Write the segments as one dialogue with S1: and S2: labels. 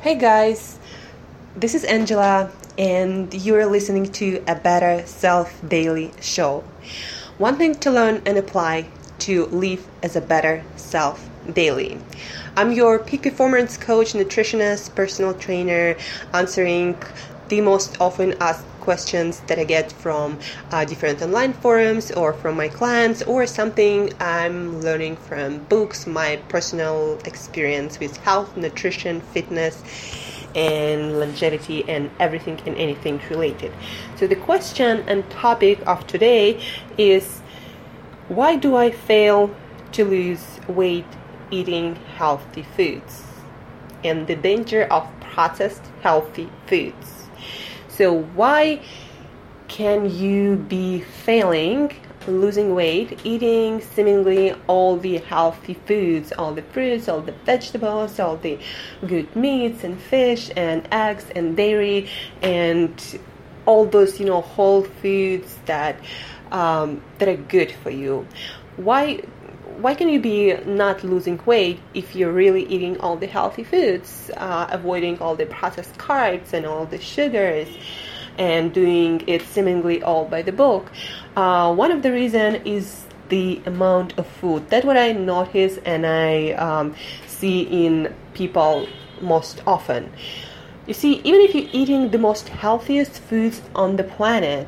S1: Hey guys, this is Angela, and you're listening to a Better Self Daily Show. One thing to learn and apply to live as a better self daily. I'm your peak performance coach, nutritionist, personal trainer, answering the most often asked questions that I get from uh, different online forums or from my clients or something I'm learning from books, my personal experience with health, nutrition, fitness, and longevity and everything and anything related. So, the question and topic of today is why do I fail to lose weight eating healthy foods? And the danger of processed healthy foods. So, why can you be failing losing weight eating seemingly all the healthy foods, all the fruits, all the vegetables, all the good meats and fish and eggs and dairy and all those you know whole foods that um, that are good for you? Why why can you be not losing weight if you're really eating all the healthy foods, uh, avoiding all the processed carbs and all the sugars, and doing it seemingly all by the book? Uh, one of the reason is the amount of food. That's what I notice and I um, see in people most often. You see, even if you're eating the most healthiest foods on the planet,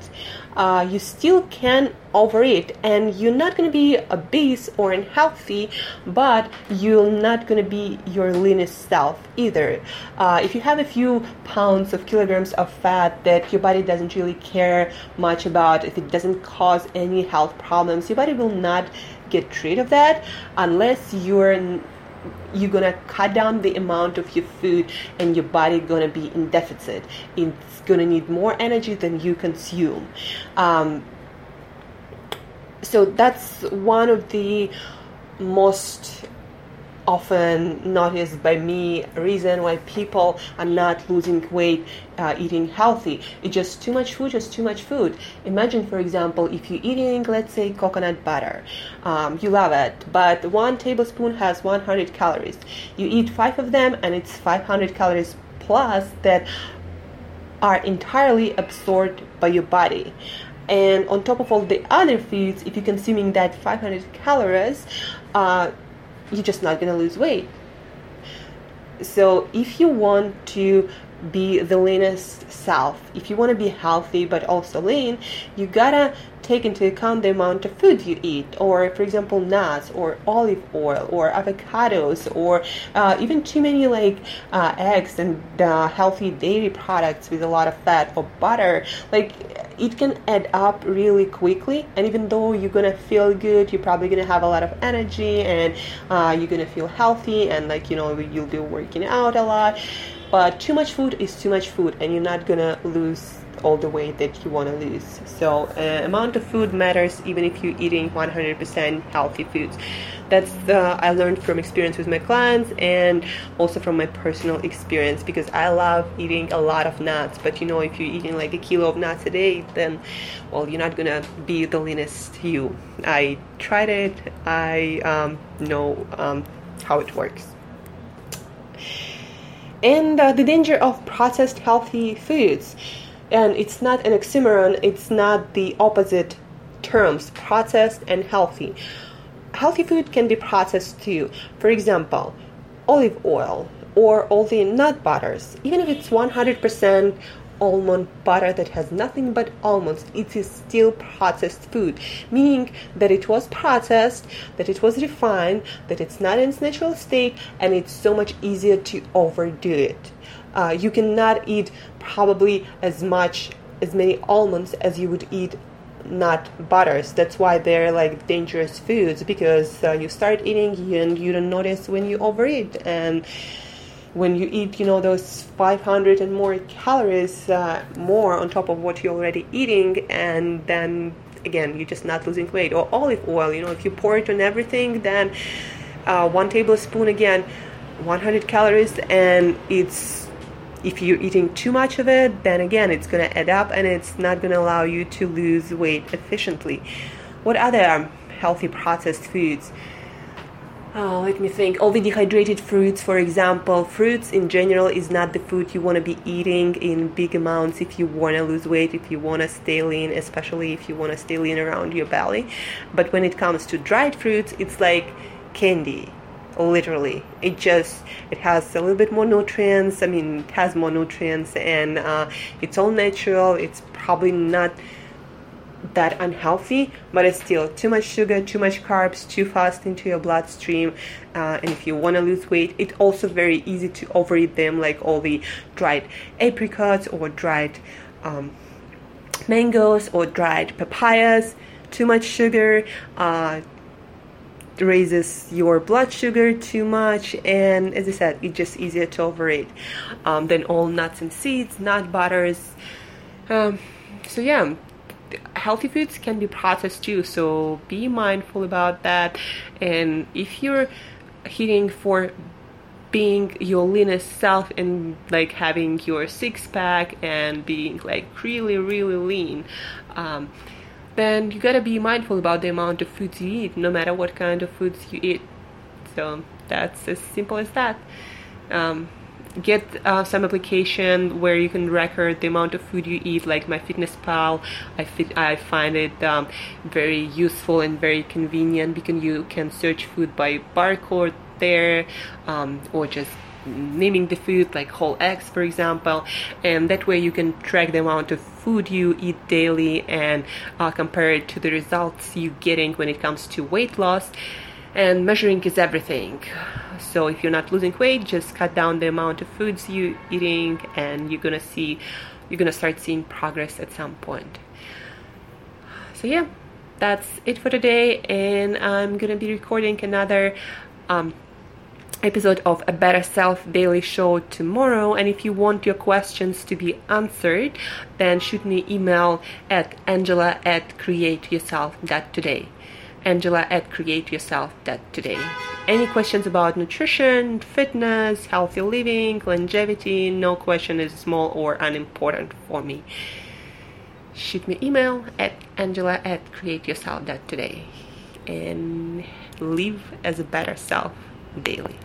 S1: uh, you still can overeat and you're not going to be obese or unhealthy but you're not going to be your leanest self either. Uh, if you have a few pounds of kilograms of fat that your body doesn't really care much about if it doesn't cause any health problems your body will not get rid of that unless you're you're gonna cut down the amount of your food and your body gonna be in deficit. It's gonna need more energy than you consume. Um, so that's one of the most often noticed by me reason why people are not losing weight uh, eating healthy. It's just too much food just too much food. Imagine for example if you're eating let's say coconut butter. Um, you love it but one tablespoon has 100 calories. You eat five of them and it's 500 calories plus that are entirely absorbed by your body. And on top of all the other foods if you're consuming that 500 calories uh, you're just not going to lose weight so if you want to be the leanest self if you want to be healthy but also lean you gotta take into account the amount of food you eat, or for example, nuts, or olive oil, or avocados, or uh, even too many like uh, eggs and uh, healthy dairy products with a lot of fat, or butter. Like it can add up really quickly, and even though you're gonna feel good, you're probably gonna have a lot of energy, and uh, you're gonna feel healthy, and like you know you'll be working out a lot. But too much food is too much food, and you're not gonna lose all the weight that you want to lose. So uh, amount of food matters even if you're eating 100% healthy foods. That's the I learned from experience with my clients and also from my personal experience because I love eating a lot of nuts. But you know, if you're eating like a kilo of nuts a day, then well, you're not gonna be the leanest you. I tried it. I um, know um, how it works and uh, the danger of processed healthy foods. And it's not an oxymoron it's not the opposite terms processed and healthy. Healthy food can be processed too. For example olive oil or all the nut butters. Even if it's 100% almond butter that has nothing but almonds. It is still processed food meaning that it was processed that it was refined that it's not in its natural state and it's so much easier to overdo it. Uh, you cannot eat probably as much as many almonds as you would eat nut butters. That's why they're like dangerous foods because uh, you start eating and you don't notice when you overeat and when you eat you know those 500 and more calories uh, more on top of what you're already eating and then again you're just not losing weight or olive oil you know if you pour it on everything then uh, one tablespoon again 100 calories and it's if you're eating too much of it, then again, it's going to add up and it's not going to allow you to lose weight efficiently. What other healthy processed foods? Uh, let me think. All the dehydrated fruits, for example, fruits in general is not the food you want to be eating in big amounts if you want to lose weight, if you want to stay lean, especially if you want to stay lean around your belly. But when it comes to dried fruits, it's like candy literally it just it has a little bit more nutrients i mean it has more nutrients and uh, it's all natural it's probably not that unhealthy, but it's still too much sugar, too much carbs, too fast into your bloodstream. Uh, and if you want to lose weight, it's also very easy to overeat them, like all the dried apricots or dried um, mangoes or dried papayas. Too much sugar uh, raises your blood sugar too much, and as I said, it's just easier to overeat um, than all nuts and seeds, nut butters. Um, so yeah healthy foods can be processed too so be mindful about that. And if you're hitting for being your leanest self and like having your six pack and being like really really lean um, then you gotta be mindful about the amount of foods you eat no matter what kind of foods you eat. So that's as simple as that. Um, get uh, some application where you can record the amount of food you eat like MyFitnessPal I, fit, I find it um, very useful and very convenient because you can search food by barcode there um, or just naming the food like whole eggs for example. And that way you can track the amount of food you eat daily and uh, compare it to the results you're getting when it comes to weight loss. And measuring is everything so if you're not losing weight just cut down the amount of foods you're eating and you're gonna see you're gonna start seeing progress at some point. So yeah that's it for today and i'm gonna be recording another um, episode of a better self daily show tomorrow. And if you want your questions to be answered then shoot me email at angela at createyourself.today angela at createyourself.today. Any questions about nutrition, fitness, healthy living, longevity, no question is small or unimportant for me. Shoot me email at angela at createyourself.today and live as a better self daily.